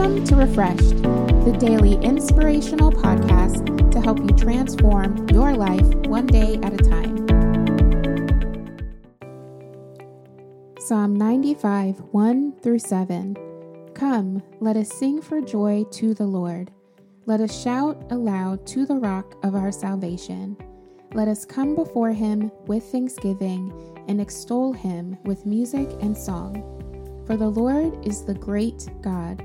to Refreshed, the daily inspirational podcast to help you transform your life one day at a time. Psalm 95 1 through 7. Come, let us sing for joy to the Lord. Let us shout aloud to the rock of our salvation. Let us come before him with thanksgiving and extol him with music and song. For the Lord is the great God,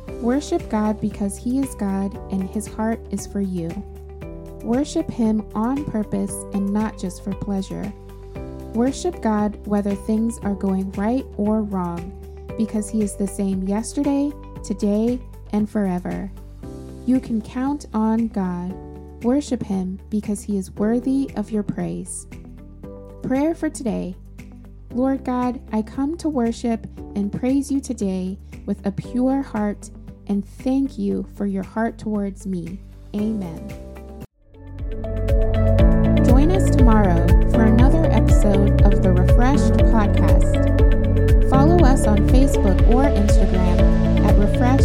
worship God because He is God and His heart is for you. Worship Him on purpose and not just for pleasure. Worship God whether things are going right or wrong because He is the same yesterday, today, and forever. You can count on God. Worship Him because He is worthy of your praise. Prayer for today Lord God, I come to worship and praise you today with a pure heart and thank you for your heart towards me. Amen. Join us tomorrow for another episode of the Refreshed Podcast. Follow us on Facebook or Instagram at Refreshed.